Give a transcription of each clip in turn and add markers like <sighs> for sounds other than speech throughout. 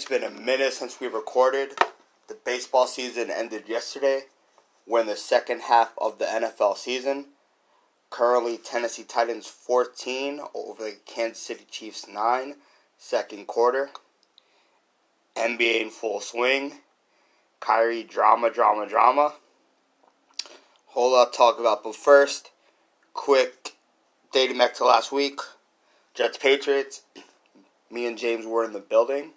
it's been a minute since we recorded. The baseball season ended yesterday. We're in the second half of the NFL season. Currently, Tennessee Titans 14 over the Kansas City Chiefs 9, second quarter. NBA in full swing. Kyrie drama, drama, drama. Whole lot to talk about, but first, quick dating back to last week. Jets Patriots. Me and James were in the building.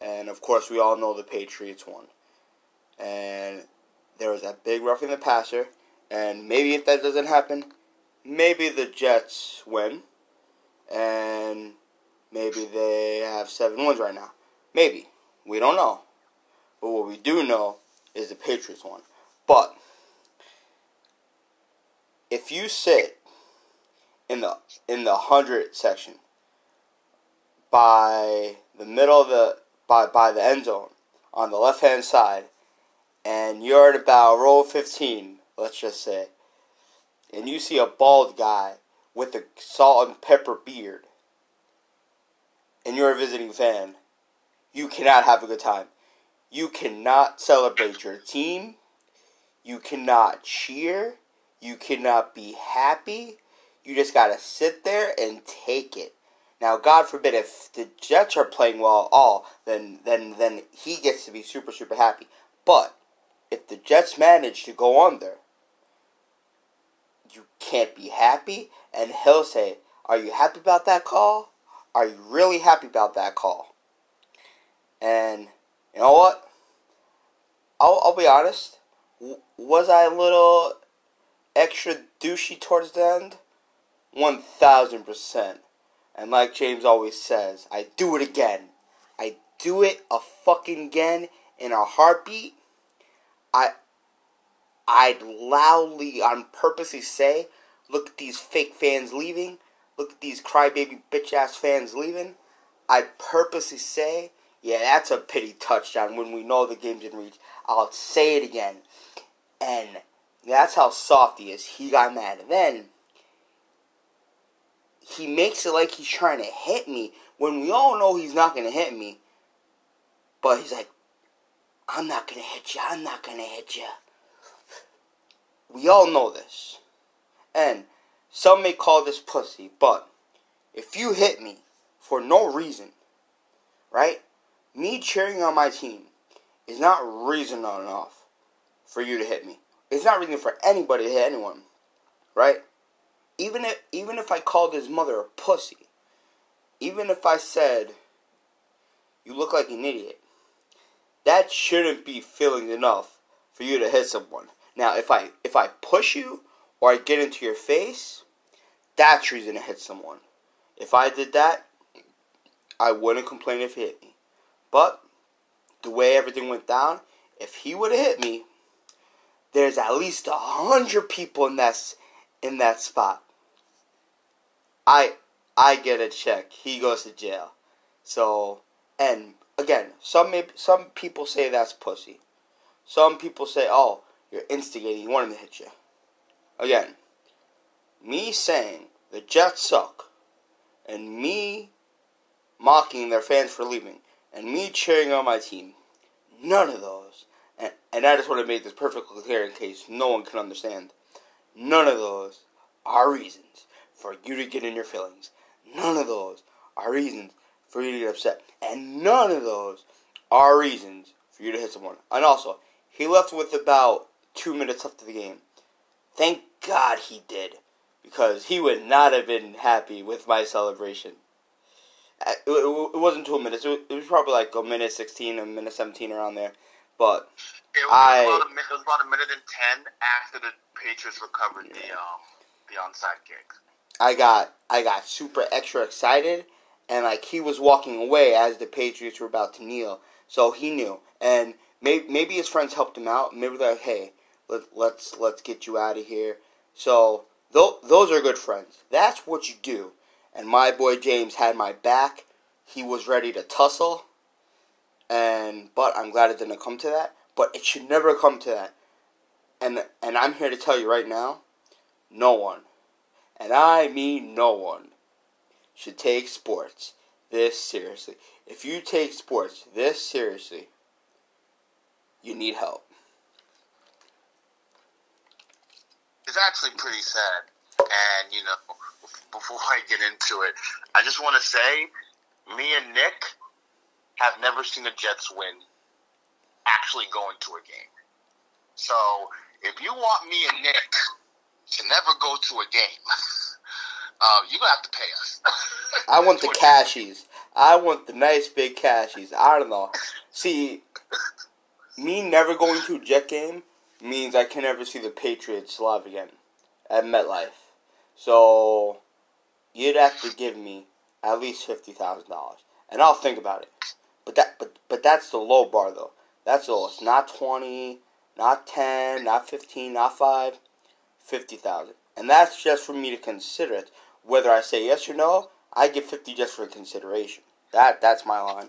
And of course, we all know the Patriots won. And there was that big roughing the passer. And maybe if that doesn't happen, maybe the Jets win. And maybe they have seven wins right now. Maybe. We don't know. But what we do know is the Patriots won. But if you sit in the in the hundred section by the middle of the by by the end zone on the left hand side, and you're at about row fifteen, let's just say, and you see a bald guy with a salt and pepper beard, and you're a visiting fan, you cannot have a good time. You cannot celebrate your team. You cannot cheer. You cannot be happy. You just gotta sit there and take it. Now, God forbid if the Jets are playing well at all, then then then he gets to be super super happy. But if the Jets manage to go on there, you can't be happy, and he'll say, "Are you happy about that call? Are you really happy about that call?" And you know what? I'll I'll be honest. Was I a little extra douchey towards the end? One thousand percent. And like James always says, I do it again. I do it a fucking again in a heartbeat. I I'd loudly on purposely say, look at these fake fans leaving. Look at these crybaby bitch ass fans leaving. I'd purposely say, yeah, that's a pity touchdown when we know the game's in reach. I'll say it again. And that's how soft he is. He got mad. And then he makes it like he's trying to hit me when we all know he's not going to hit me. But he's like, I'm not going to hit you. I'm not going to hit you. We all know this. And some may call this pussy, but if you hit me for no reason, right? Me cheering on my team is not reason enough for you to hit me. It's not reason for anybody to hit anyone, right? Even if even if I called his mother a pussy, even if I said you look like an idiot, that shouldn't be feeling enough for you to hit someone. Now, if I if I push you or I get into your face, that's reason to hit someone. If I did that, I wouldn't complain if he hit me. But the way everything went down, if he would have hit me, there's at least a hundred people in that in that spot. I I get a check. He goes to jail. So and again, some may, some people say that's pussy. Some people say, "Oh, you're instigating. You want him to hit you." Again, me saying the Jets suck, and me mocking their fans for leaving, and me cheering on my team, none of those, and, and I just want to make this perfectly clear in case no one can understand, none of those are reasons for you to get in your feelings. None of those are reasons for you to get upset. And none of those are reasons for you to hit someone. And also, he left with about two minutes left of the game. Thank God he did. Because he would not have been happy with my celebration. Uh, it wasn't two minutes. It was probably like a minute 16, a minute 17 around there. But it was, I, about a, it was about a minute and 10 after the Patriots recovered yeah. the, um, the onside kick. I got I got super extra excited, and like he was walking away as the Patriots were about to kneel, so he knew, and maybe maybe his friends helped him out. Maybe they're like, hey, let, let's let's get you out of here. So th- those are good friends. That's what you do. And my boy James had my back. He was ready to tussle, and but I'm glad it didn't come to that. But it should never come to that. And and I'm here to tell you right now, no one and I mean no one, should take sports this seriously. if you take sports this seriously, you need help. It's actually pretty sad. And, you know, <laughs> before I get into it, I just want to say me and Nick have never seen the Jets win actually going to a game. So if you want me and Nick to never go to a game, <laughs> uh, you're to have to pay us. <laughs> I want the cashies. I want the nice big cashies. I don't know. See, me never going to a Jet game means I can never see the Patriots live again at MetLife. So you'd have to give me at least fifty thousand dollars, and I'll think about it. But that, but but that's the low bar though. That's the lowest. Not twenty, not ten, not fifteen, not five. Fifty thousand, and that's just for me to consider it. Whether I say yes or no, I give fifty just for consideration. That that's my line.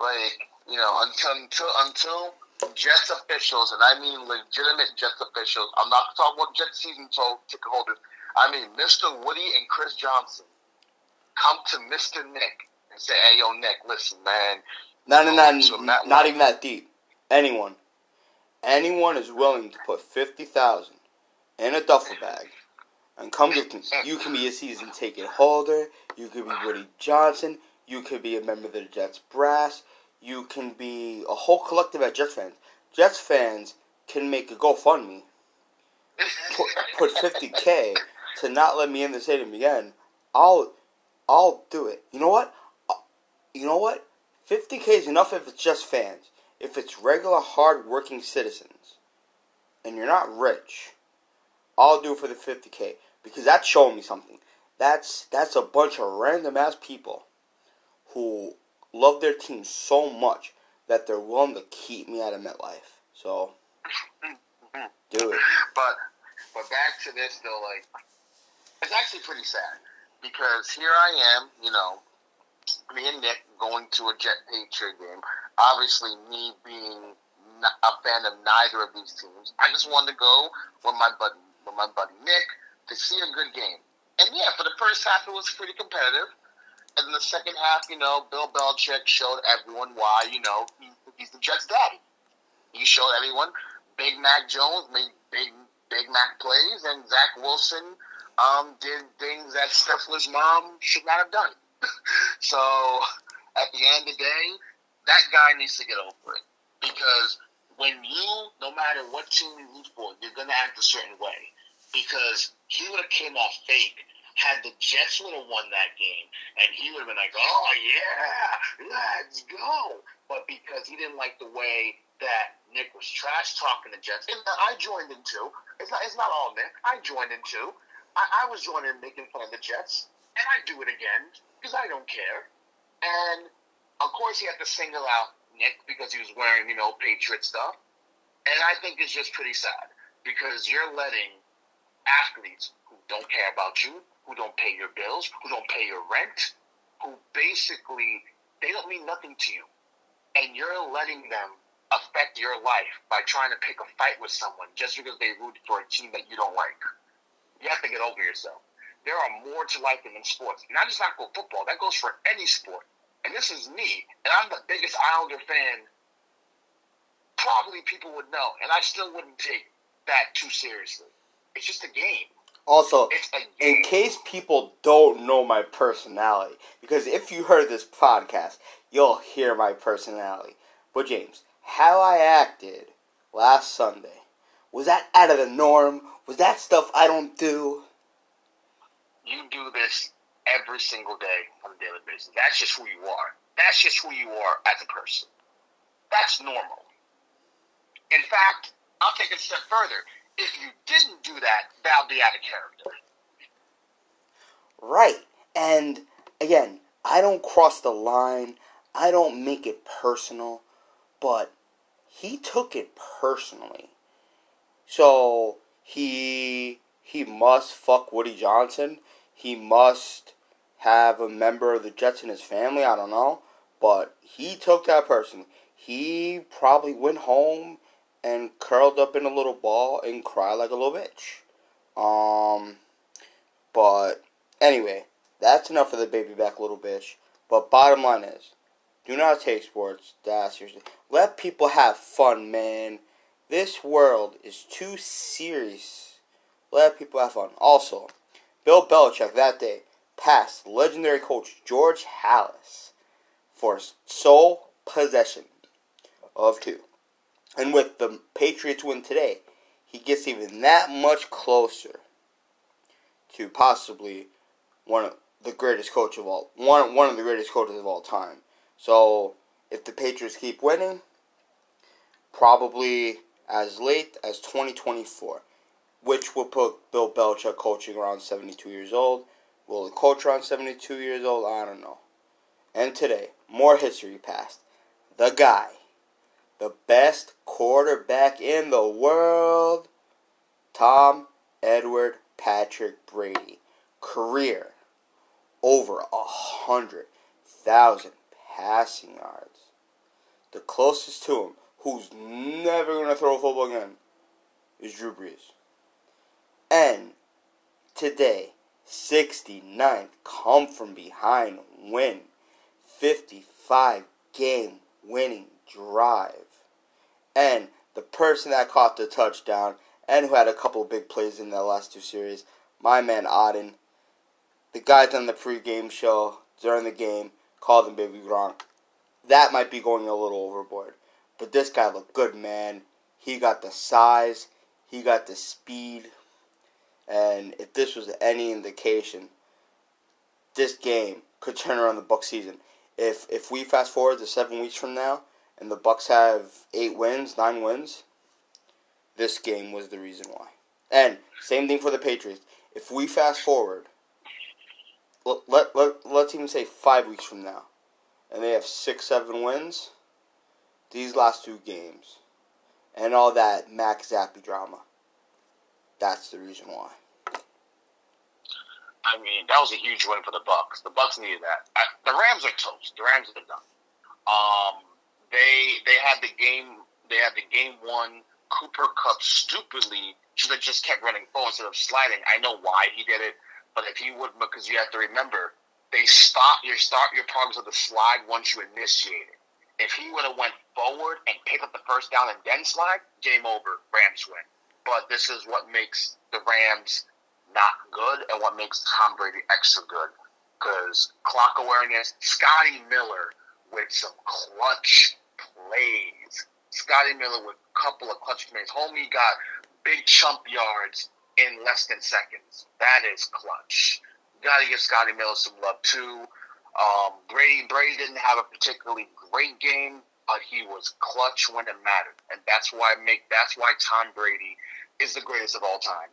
Like you know, until until until Jets officials, and I mean legitimate Jets officials. I'm not talking about Jets season ticket holders. I mean Mr. Woody and Chris Johnson come to Mr. Nick and say, "Hey, yo, Nick, listen, man." No, no, no, not, not even that deep. Anyone, anyone is willing to put fifty thousand in a duffel bag and come to me. you can be a season ticket holder. You could be Woody Johnson. You could be a member of the Jets brass. You can be a whole collective of Jets fans. Jets fans can make a GoFundMe. Put, put 50k to not let me in the stadium again. I'll I'll do it. You know what? You know what? 50k is enough if it's just fans. If it's regular hard-working citizens and you're not rich, I'll do for the 50k because that's showing me something. That's that's a bunch of random ass people who love their team so much that they're willing to keep me out of MetLife. So do it. But but back to this though, like it's actually pretty sad because here I am, you know, me and Nick going to a Jet Patriot game. Obviously, me being a fan of neither of these teams, I just wanted to go with my buddy, with my buddy Nick, to see a good game. And yeah, for the first half, it was pretty competitive. And in the second half, you know, Bill Belichick showed everyone why, you know, he, he's the Jets' daddy. He showed everyone Big Mac Jones made big Big Mac plays, and Zach Wilson um, did things that Stifler's mom should not have done. <laughs> so at the end of the day, that guy needs to get over it because when you, no matter what team you root for, you're gonna act a certain way because he would have came off fake had the Jets would have won that game, and he would have been like, "Oh yeah, let's go," but because he didn't like the way that Nick was trash talking the Jets, and I joined in too. It's not, it's not all Nick. I joined in too. I, I was joining in making fun of the Jets, and I do it again because I don't care. And of course, he had to single out Nick because he was wearing, you know, Patriot stuff. And I think it's just pretty sad because you're letting athletes who don't care about you, who don't pay your bills, who don't pay your rent, who basically they don't mean nothing to you. And you're letting them affect your life by trying to pick a fight with someone just because they root for a team that you don't like. You have to get over yourself. There are more to life than in sports. Not just not for football, that goes for any sport. And this is me, and I'm the biggest Islander fan probably people would know, and I still wouldn't take that too seriously. It's just a game. Also, in case people don't know my personality, because if you heard this podcast, you'll hear my personality. But James, how I acted last Sunday, was that out of the norm? Was that stuff I don't do? You do this every single day on a daily basis. That's just who you are. That's just who you are as a person. That's normal. In fact, I'll take it a step further if you didn't do that, that would be out of character. Right. And again, I don't cross the line. I don't make it personal. But he took it personally. So he he must fuck Woody Johnson. He must have a member of the Jets in his family. I don't know. But he took that person. He probably went home and curled up in a little ball and cried like a little bitch. Um, but anyway, that's enough for the baby back little bitch. But bottom line is, do not take sports that seriously. Let people have fun, man. This world is too serious. Let people have fun. Also, Bill Belichick that day passed legendary coach George Halas for sole possession of two. And with the Patriots win today, he gets even that much closer to possibly one of the greatest coach of all one one of the greatest coaches of all time. So if the Patriots keep winning, probably as late as 2024, which will put Bill Belichick coaching around 72 years old. Will the coach around 72 years old? I don't know. And today, more history passed. The guy, the best quarterback in the world, Tom Edward Patrick Brady. Career over a hundred thousand passing yards. The closest to him, who's never going to throw a football again, is Drew Brees. And today, 69th come from behind win. 55 game winning drive. And the person that caught the touchdown and who had a couple big plays in the last two series, my man Otton. The guys on the pregame show during the game called him Baby Gronk. That might be going a little overboard. But this guy looked good, man. He got the size, he got the speed, and if this was any indication, this game could turn around the Buck season. If if we fast forward to seven weeks from now and the Bucs have eight wins, nine wins, this game was the reason why. And same thing for the Patriots. If we fast forward, let, let, let, let's even say five weeks from now, and they have six, seven wins, these last two games, and all that Max Zappe drama, that's the reason why. I mean, that was a huge win for the Bucs. The Bucs needed that. I, the Rams are toast. The Rams are done. Um, they they had the game. They had the game one Cooper Kupp stupidly should have just kept running forward instead of sliding. I know why he did it, but if he would, because you have to remember, they stop your start your progress of the slide once you initiate it. If he would have went forward and picked up the first down and then slide, game over, Rams win. But this is what makes the Rams not good and what makes Tom Brady extra good. Because clock awareness, Scotty Miller with some clutch plays. Scotty Miller with a couple of clutch plays. Homie got big chump yards in less than seconds. That is clutch. Got to give Scotty Miller some love too. Um, Brady Brady didn't have a particularly great game, but he was clutch when it mattered, and that's why make that's why Tom Brady is the greatest of all time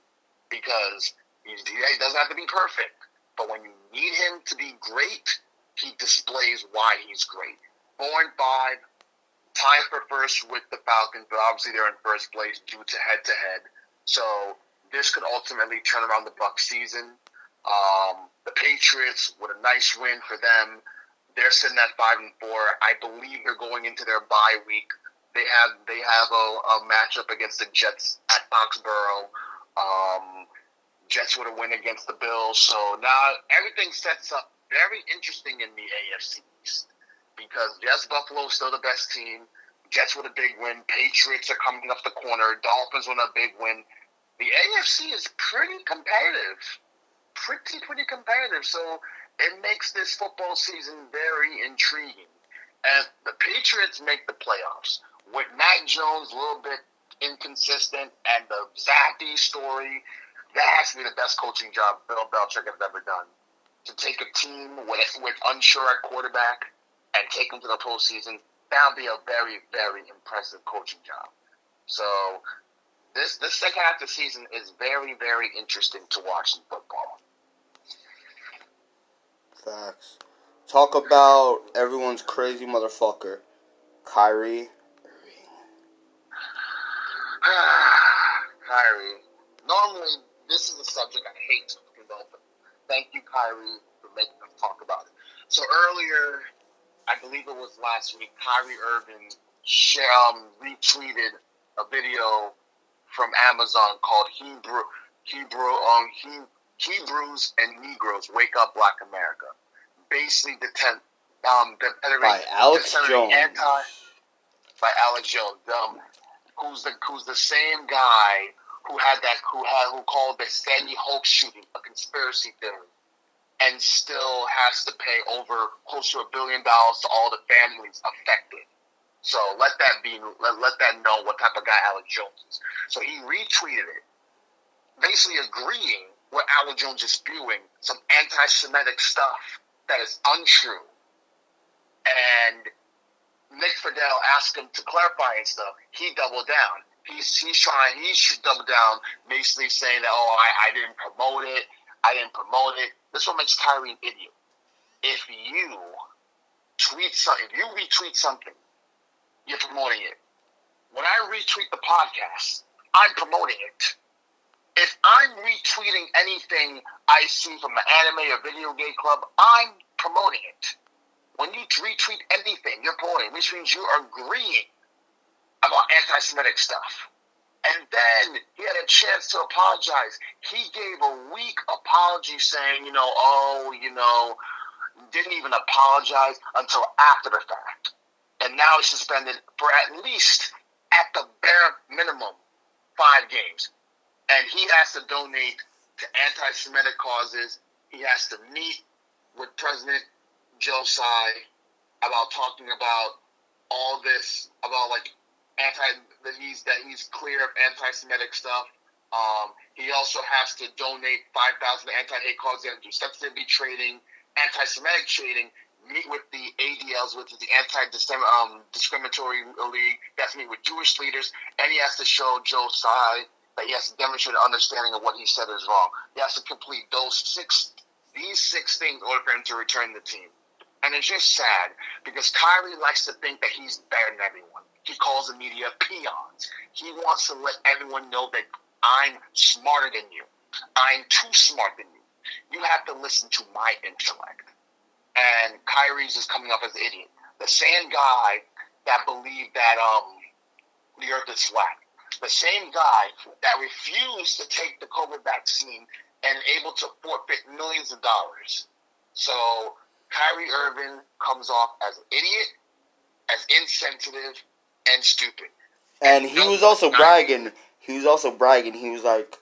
because he, he doesn't have to be perfect, but when you need him to be great, he displays why he's great. Four and five, tied for first with the Falcons, but obviously they're in first place due to head to head. So this could ultimately turn around the Buck season. Um, the Patriots with a nice win for them. They're sitting at five and four. I believe they're going into their bye week. They have they have a, a matchup against the Jets at Foxborough. Um, Jets would have win against the Bills. So now everything sets up very interesting in the AFC East because yes, Buffalo is still the best team. Jets with a big win. Patriots are coming up the corner. Dolphins with a big win. The AFC is pretty competitive. Pretty, pretty competitive. So it makes this football season very intriguing. And the Patriots make the playoffs. With Mac Jones a little bit inconsistent and the Zappe story, that has to be the best coaching job Bill Belichick has ever done. To take a team with, with unsure at quarterback and take them to the postseason, that would be a very, very impressive coaching job. So this this second half of the season is very, very interesting to watch in football. Facts. Talk about everyone's crazy motherfucker, Kyrie <sighs> Kyrie. Normally, this is a subject I hate talking about, but thank you, Kyrie, for making us talk about it. So earlier I believe it was last week, Kyrie Irving um, retweeted a video from Amazon called Hebrew Hebrew um Hebrews and Negroes Wake Up Black America. Basically, the ten, um, the by Alex Jones. Anti, by Alex Jones, um, who's the who's the same guy who had that who had who called the Sandy Hook shooting a conspiracy theory, and still has to pay over close to a billion dollars to all the families affected. So let that be let, let that know what type of guy Alex Jones is. So he retweeted it, basically agreeing what Alex Jones is spewing, some anti-Semitic stuff that is untrue. And Nick Friedell asked him to clarify and stuff. He doubled down. He's he's trying. He should double down, basically saying that oh I, I didn't promote it. I didn't promote it. This what makes Kyrie an idiot. If you tweet something, if you retweet something, you're promoting it. When I retweet the podcast, I'm promoting it. If I'm retweeting anything I see from an anime or video game club, I'm promoting it. When you retweet anything, you're promoting, which means you are agreeing about anti-Semitic stuff. And then he had a chance to apologize. He gave a weak apology saying, you know, oh, you know, didn't even apologize until after the fact. And now he's suspended for at least, at the bare minimum, five games. And he has to donate to anti Semitic causes. He has to meet with President Joe Tsai about talking about all this, about like anti that he's that he's clear of anti-Semitic stuff. Um, he also has to donate five thousand anti-hate causes. He has to do sensitivity training, anti-Semitic training. Meet with the ADLs, which is the anti-discriminatory um, league. To meet with Jewish leaders, and he has to show Joe Tsai that he has to demonstrate an understanding of what he said is wrong. He has to complete those six, these six things in order for him to return the team. And it's just sad because Kyrie likes to think that he's better than everyone. He calls the media peons. He wants to let everyone know that I'm smarter than you. I'm too smart than you. You have to listen to my intellect. And Kyrie's is coming off as an idiot. The same guy that believed that um the earth is flat. The same guy that refused to take the COVID vaccine and able to forfeit millions of dollars. So Kyrie Irving comes off as an idiot, as insensitive, and stupid. And he was also bragging. He was also bragging. He was like,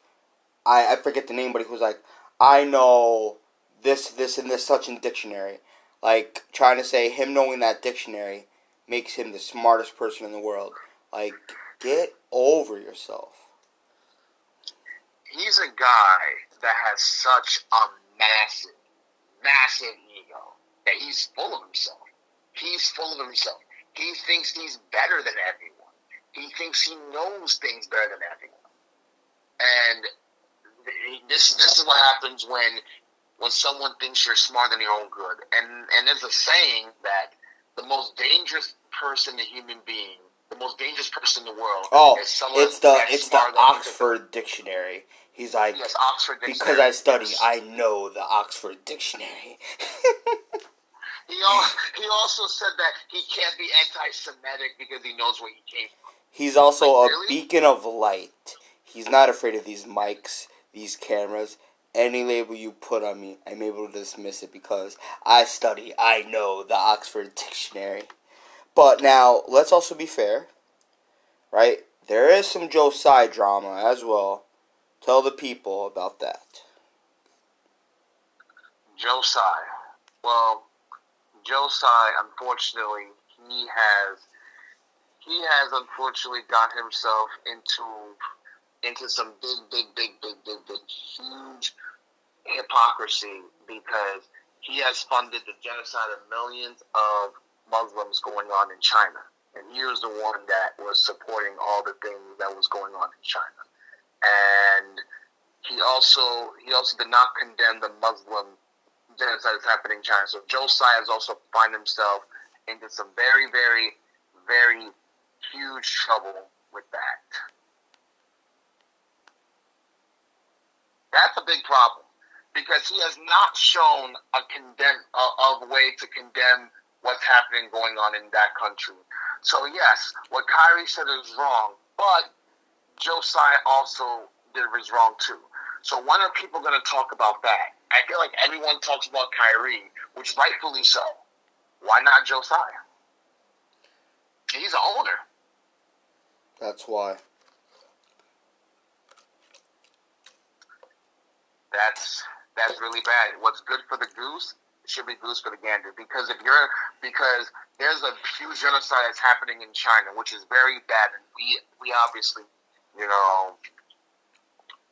I, I forget the name, but he was like, I know this, this, and this such in dictionary. Like trying to say him knowing that dictionary makes him the smartest person in the world. Like, get over yourself. He's a guy that has such a massive, massive ego that he's full of himself. He's full of himself. He thinks he's better than everyone. He thinks he knows things better than everyone. And this this is what happens when when someone thinks you're smarter than your own good. And and there's a saying that the most dangerous person, a human being, the most dangerous person in the world. Oh, it's the it's the Oxford Dictionary. He's like, yes, Oxford Dictionary. Because I study, yes. I know the Oxford Dictionary. He, he also said that he can't be anti-Semitic because he knows where he came from. He's also like, a really? beacon of light. He's not afraid of these mics, these cameras. Any label you put on me, I'm able to dismiss it because I study, I know the Oxford Dictionary. But now, let's also be fair, right? There is some Tsai drama as well. Tell the people about that. Tsai. Well, Joe Tsai, unfortunately, he has he has unfortunately got himself into into some big, big, big, big, big, big, huge hypocrisy because he has funded the genocide of millions of Muslims going on in China. And he was the one that was supporting all the things that was going on in China. And he also he also did not condemn the Muslim genocide is happening in China. So Joe Tsai has also find himself into some very, very, very huge trouble with that. That's a big problem because he has not shown a condemn a way to condemn what's happening going on in that country. So yes, what Kyrie said is wrong, but Joe Tsai also did was wrong too. So when are people going to talk about that? I feel like everyone talks about Kyrie, which rightfully so. Why not Joe Tsai? He's the owner. That's why. That's that's really bad. What's good for the goose should be goose for the gander. Because if you're because there's a huge genocide that's happening in China, which is very bad, and we we obviously, you know,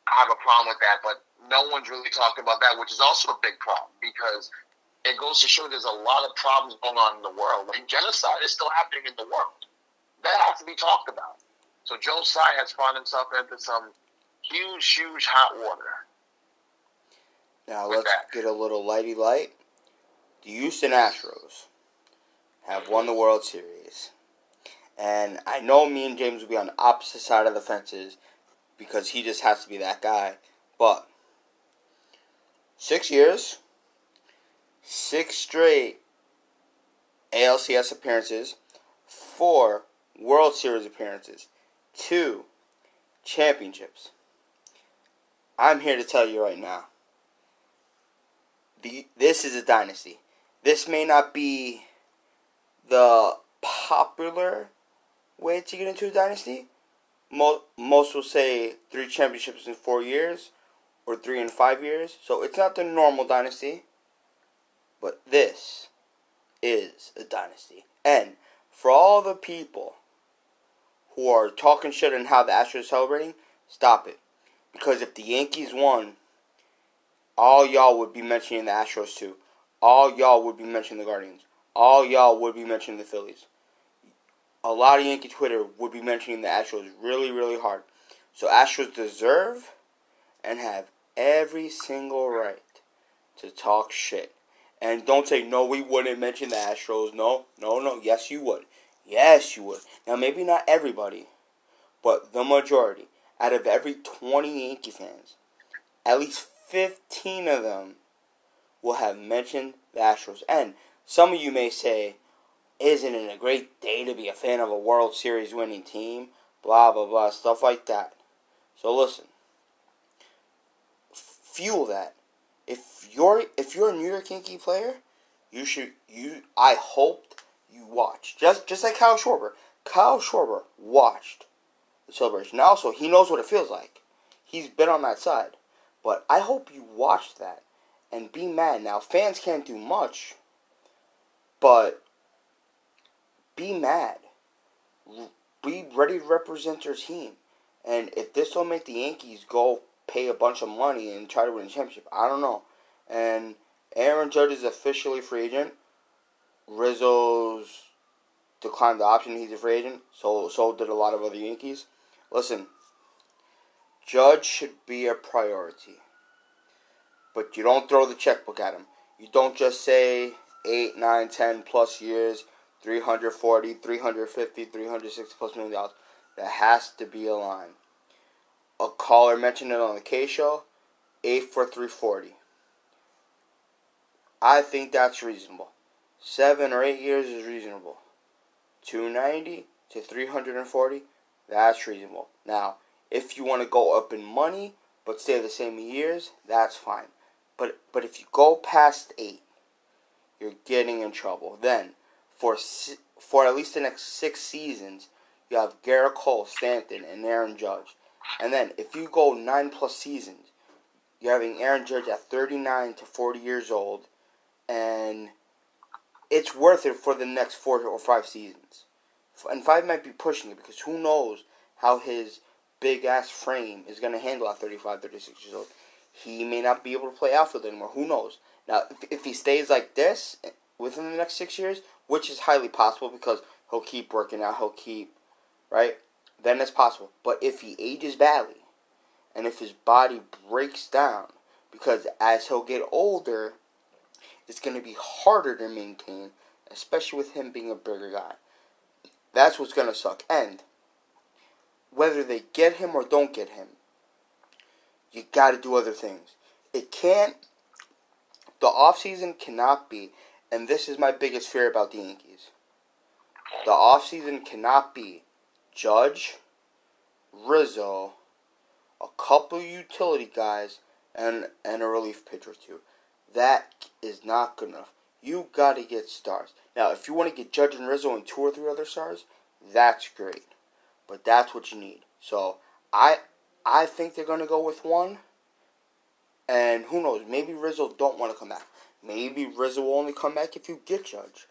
have a problem with that. But no one's really talking about that, which is also a big problem because it goes to show there's a lot of problems going on in the world. Like genocide is still happening in the world. That has to be talked about. So Joe Tsai has found himself into some huge, huge hot water. Now let's get a little lighty light. The Houston Astros have won the World Series. And I know me and James will be on the opposite side of the fences because he just has to be that guy. But six years, six straight ALCS appearances, four World Series appearances, two championships. I'm here to tell you right now the, this is a dynasty. This may not be the popular way to get into a dynasty. Most, most will say three championships in four years or three in five years. So it's not the normal dynasty. But this is a dynasty. And for all the people who are talking shit and how the Astros are celebrating, stop it. Because if the Yankees won all y'all would be mentioning the Astros too. All y'all would be mentioning the Guardians. All y'all would be mentioning the Phillies. A lot of Yankee Twitter would be mentioning the Astros really, really hard. So Astros deserve and have every single right to talk shit. And don't say, no, we wouldn't mention the Astros. No, no, no. Yes, you would. Yes, you would. Now, maybe not everybody, but the majority. Out of every 20 Yankee fans, at least 15 of them will have mentioned the Astros. And some of you may say, isn't it a great day to be a fan of a World Series winning team? Blah, blah, blah, stuff like that. So listen, fuel that. If you're if you're a New York Yankee player, you should you I hoped you watched. Just just like Kyle Schwarber. Kyle Schwarber watched the celebration. Also he knows what it feels like. He's been on that side. But I hope you watch that and be mad. Now, fans can't do much, but be mad. Be ready to represent your team. And if this will make the Yankees go pay a bunch of money and try to win a championship, I don't know. And Aaron Judge is officially free agent. Rizzo's declined the option. He's a free agent. So so did a lot of other Yankees. Listen, Judge should be a priority. But you don't throw the checkbook at him. You don't just say 8, 9, 10 plus years, 340, 350, 360 plus million dollars. There has to be a line. A caller mentioned it on the K show, 8 for 340. I think that's reasonable. 7 or 8 years is reasonable. 290 to 340, that's reasonable. Now, if you want to go up in money but stay the same years, that's fine. But but if you go past eight, you're getting in trouble. Then for for at least the next six seasons, you have Gerrit Cole, Stanton, and Aaron Judge. And then if you go nine plus seasons, you're having Aaron Judge at 39 to 40 years old, and it's worth it for the next four or five seasons. And five might be pushing it because who knows how his big ass frame is going to handle at 35, 36 years old. He may not be able to play outfield anymore. Who knows? Now, if, if he stays like this within the next six years, which is highly possible because he'll keep working out, he'll keep, right? Then it's possible. But if he ages badly, and if his body breaks down, because as he'll get older, it's going to be harder to maintain, especially with him being a bigger guy. That's what's going to suck. And whether they get him or don't get him, you got to do other things. It can't, the offseason cannot be, and this is my biggest fear about the Yankees. The offseason cannot be Judge, Rizzo, a couple utility guys, and, and a relief pitcher or two. That is not good enough. You got to get stars. Now, if you want to get Judge and Rizzo and two or three other stars, that's great. But that's what you need. So I I think they're gonna go with one. And who knows? Maybe Rizzo don't want to come back. Maybe Rizzo will only come back if you get Judge.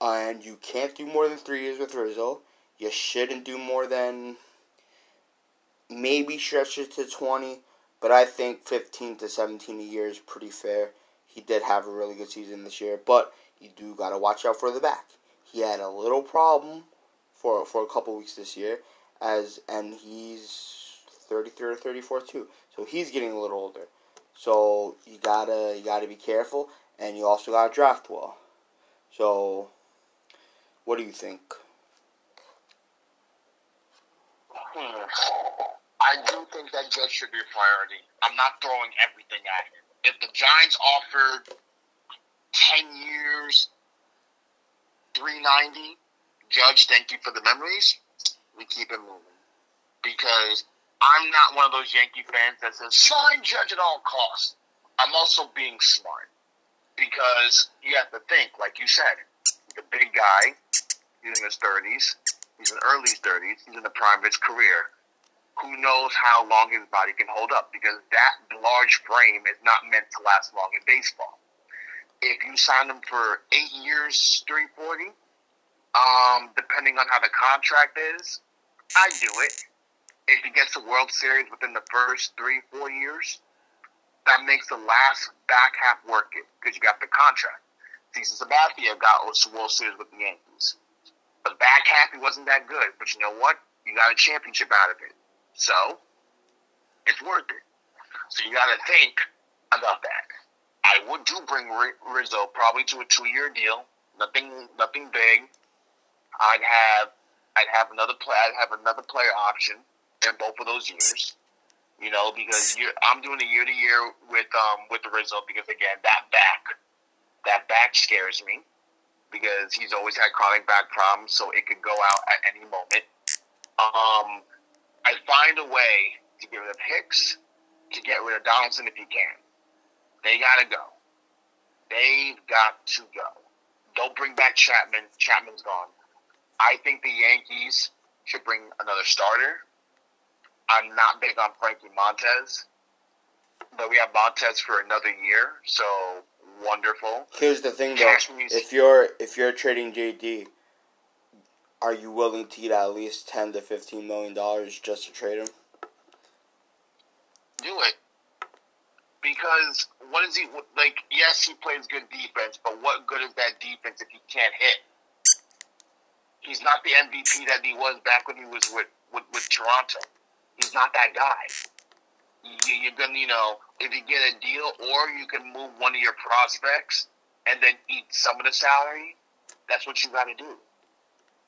And you can't do more than three years with Rizzo. You shouldn't do more than maybe stretch it to 20, but I think 15 to 17 a year is pretty fair. He did have a really good season this year, but you do got to watch out for the back. He had a little problem for for a couple weeks this year, as and he's 33 or 34 too, so he's getting a little older. So you gotta you gotta be careful, and you also gotta draft well. So, what do you think? Hmm. I do think that Judge should be a priority. I'm not throwing everything at him. If the Giants offered ten years, three ninety, Judge, thank you for the memories. We keep it moving because I'm not one of those Yankee fans that says sign Judge at all costs. I'm also being smart because you have to think, like you said, a big guy. He's in his thirties. He's in early 30s. He's in the prime of his career. Who knows how long his body can hold up? Because that large frame is not meant to last long in baseball. If you sign him for eight years, 340, um, depending on how the contract is, I do it. If he gets a World Series within the first three, four years, that makes the last back half work it because you got the contract. CC Sabathia got a World Series with the Yankees. The back half, he wasn't that good, but you know what? You got a championship out of it. So, it's worth it. So you got to think about that. I would do bring Rizzo probably to a two-year deal. Nothing, nothing big. I'd have, I'd have another play. I'd have another player option in both of those years. You know, because I'm doing a year to year with um with the Rizzo because again that back, that back scares me because he's always had chronic back problems, so it could go out at any moment. Um, I find a way to get rid of Hicks, to get rid of Donaldson if you can. They gotta go. They've got to go. Don't bring back Chapman. Chapman's gone. I think the Yankees should bring another starter. I'm not big on Frankie Montas, but we have Montez for another year, so wonderful. Here's the thing, though: if you're if you're trading JD, are you willing to eat at least ten to fifteen million dollars just to trade him? Do it, because what is he like? Yes, he plays good defense, but what good is that defense if he can't hit? He's not the MVP that he was back when he was with with, with Toronto. He's not that guy you, are gonna, you know, if you get a deal, or you can move one of your prospects and then eat some of the salary. That's what you got to do.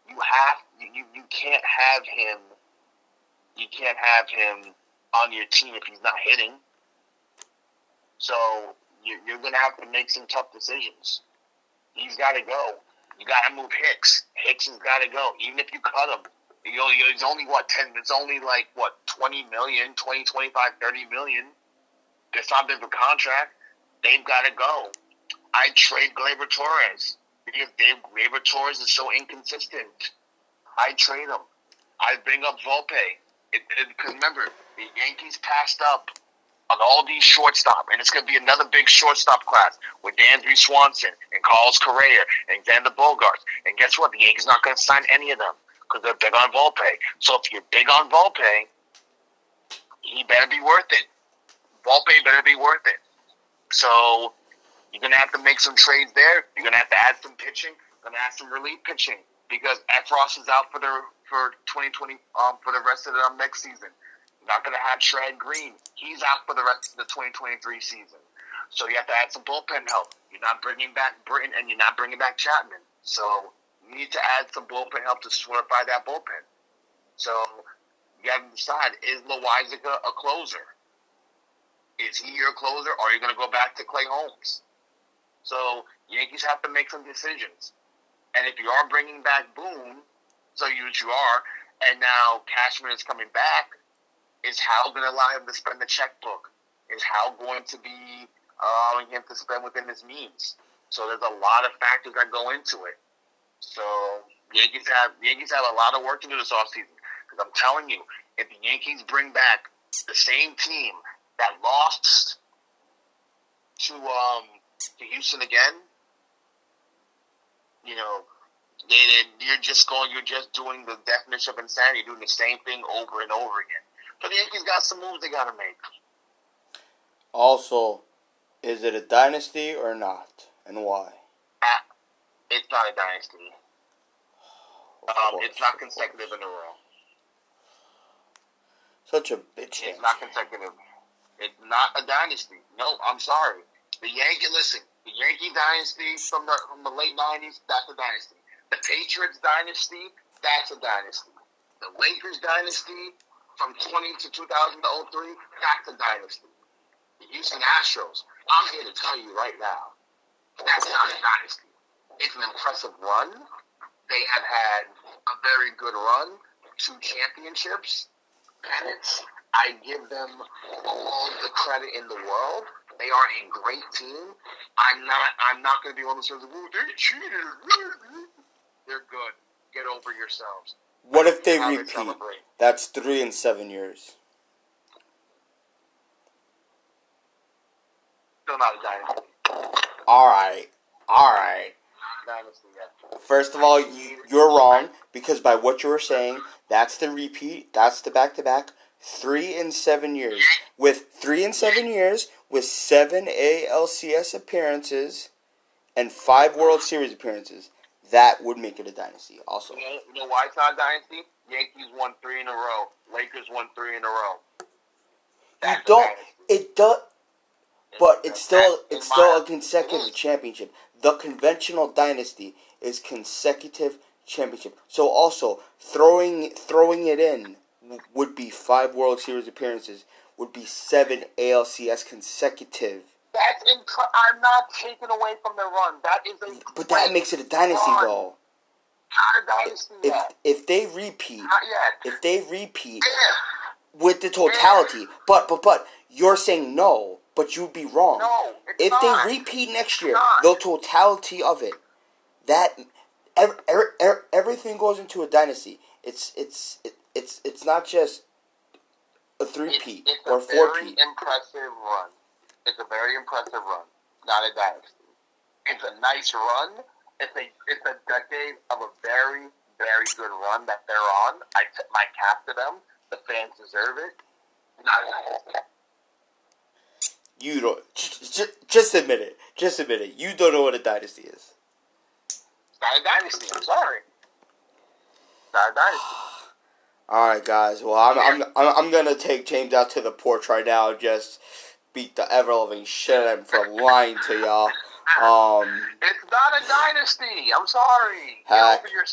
You have you you can't have him. You can't have him on your team if he's not hitting. So you're, you're gonna have to make some tough decisions. He's got to go. You got to move Hicks. Hicks has got to go, even if you cut him you know, it's only what ten. It's only like what 20 million, 20, 25, 30 million. It's big of a contract. They've got to go. I trade Gleyber Torres because Dave Gleyber Torres is so inconsistent. I trade him. I bring up Volpe. Because remember, the Yankees passed up on all these shortstop, and it's going to be another big shortstop class with Dansby Swanson and Carlos Correa and Xander Bogaerts. And guess what? The Yankees not going to sign any of them because they're big on Volpe. So if you're big on Volpe, he better be worth it. Volpe better be worth it. So you're gonna have to make some trades there. You're gonna have to add some pitching. You're gonna add some relief pitching because Effross is out for the for 2020 um, for the rest of the um, next season. You're not gonna have Chad Green. He's out for the rest of the 2023 season. So you have to add some bullpen help. You're not bringing back Britton and you're not bringing back Chapman. So you need to add some bullpen help to solidify that bullpen. So you got to decide: is Loaisiga a closer? Is he your closer, or are you going to go back to Clay Holmes? So Yankees have to make some decisions. And if you are bringing back Boone, so you you are, and now Cashman is coming back, is Hal going to allow him to spend the checkbook? Is Hal going to be allowing him to spend within his means? So there's a lot of factors that go into it. So Yankees have Yankees have a lot of work to do this offseason. Because I'm telling you, if the Yankees bring back the same team that lost to um to Houston again, you know, they, they, you're just going, you're just doing the definition of insanity, you're doing the same thing over and over again. But the Yankees got some moves they got to make. Also, is it a dynasty or not, and why? Ah, it's not a dynasty. Um, it's not consecutive in a row. Such a bitch. It's not consecutive. It's not a dynasty. No, I'm sorry. The Yankee, listen, the Yankee dynasty from the from the late '90s, that's a dynasty. The Patriots dynasty, that's a dynasty. The Lakers dynasty from 20 to 2003, that's a dynasty. The Houston Astros, I'm here to tell you right now, that's not a dynasty. It's an impressive run. They have had a very good run, two championships, pennants. I give them all the credit in the world. They are a great team. I'm not. I'm not going to be one of those who they cheated. They're good. Get over yourselves. What if they Have repeat? That's three in seven years. Still not a dynasty. All right, all right. Dynasty. First of all, you, you're wrong because by what you were saying, that's the repeat. That's the back to back. Three in seven years. With three in seven years, with seven ALCS appearances and five World Series appearances, that would make it a dynasty. Also, You know, you know why it's not a dynasty? Yankees won three in a row. Lakers won three in a row. That's a don't. It does. But it's still it's still a consecutive championship. The conventional dynasty is consecutive championship. So also throwing throwing it in would be five World Series appearances. Would be seven ALCS consecutive. That's inc- I'm not taking away from the run. That is a But that makes it a dynasty run. though. Dynasty If yet. if they repeat, if they repeat with the totality, but but but you're saying no, but you'd be wrong. No, if not. they repeat next year, the totality of it, that ev ev ev- everything goes into a dynasty. It's it's it, it's it's not just a three it's or a four very peat. impressive run. It's a very impressive run. Not a dynasty. It's a nice run. It's a it's a decade of a very very good run that they're on. I tip my cap to them. The fans deserve it. Not a dynasty. You don't just, just admit it. Just admit it. You don't know what a dynasty is. Not a dynasty. I'm sorry. Not a dynasty. <sighs> All right, guys. Well, I'm I'm I'm, I'm gonna take James out to the porch right now. and Just beat the ever loving shit out of him for lying to y'all. <laughs> Um. It's not a dynasty. I'm sorry. Hack. Get over yourself.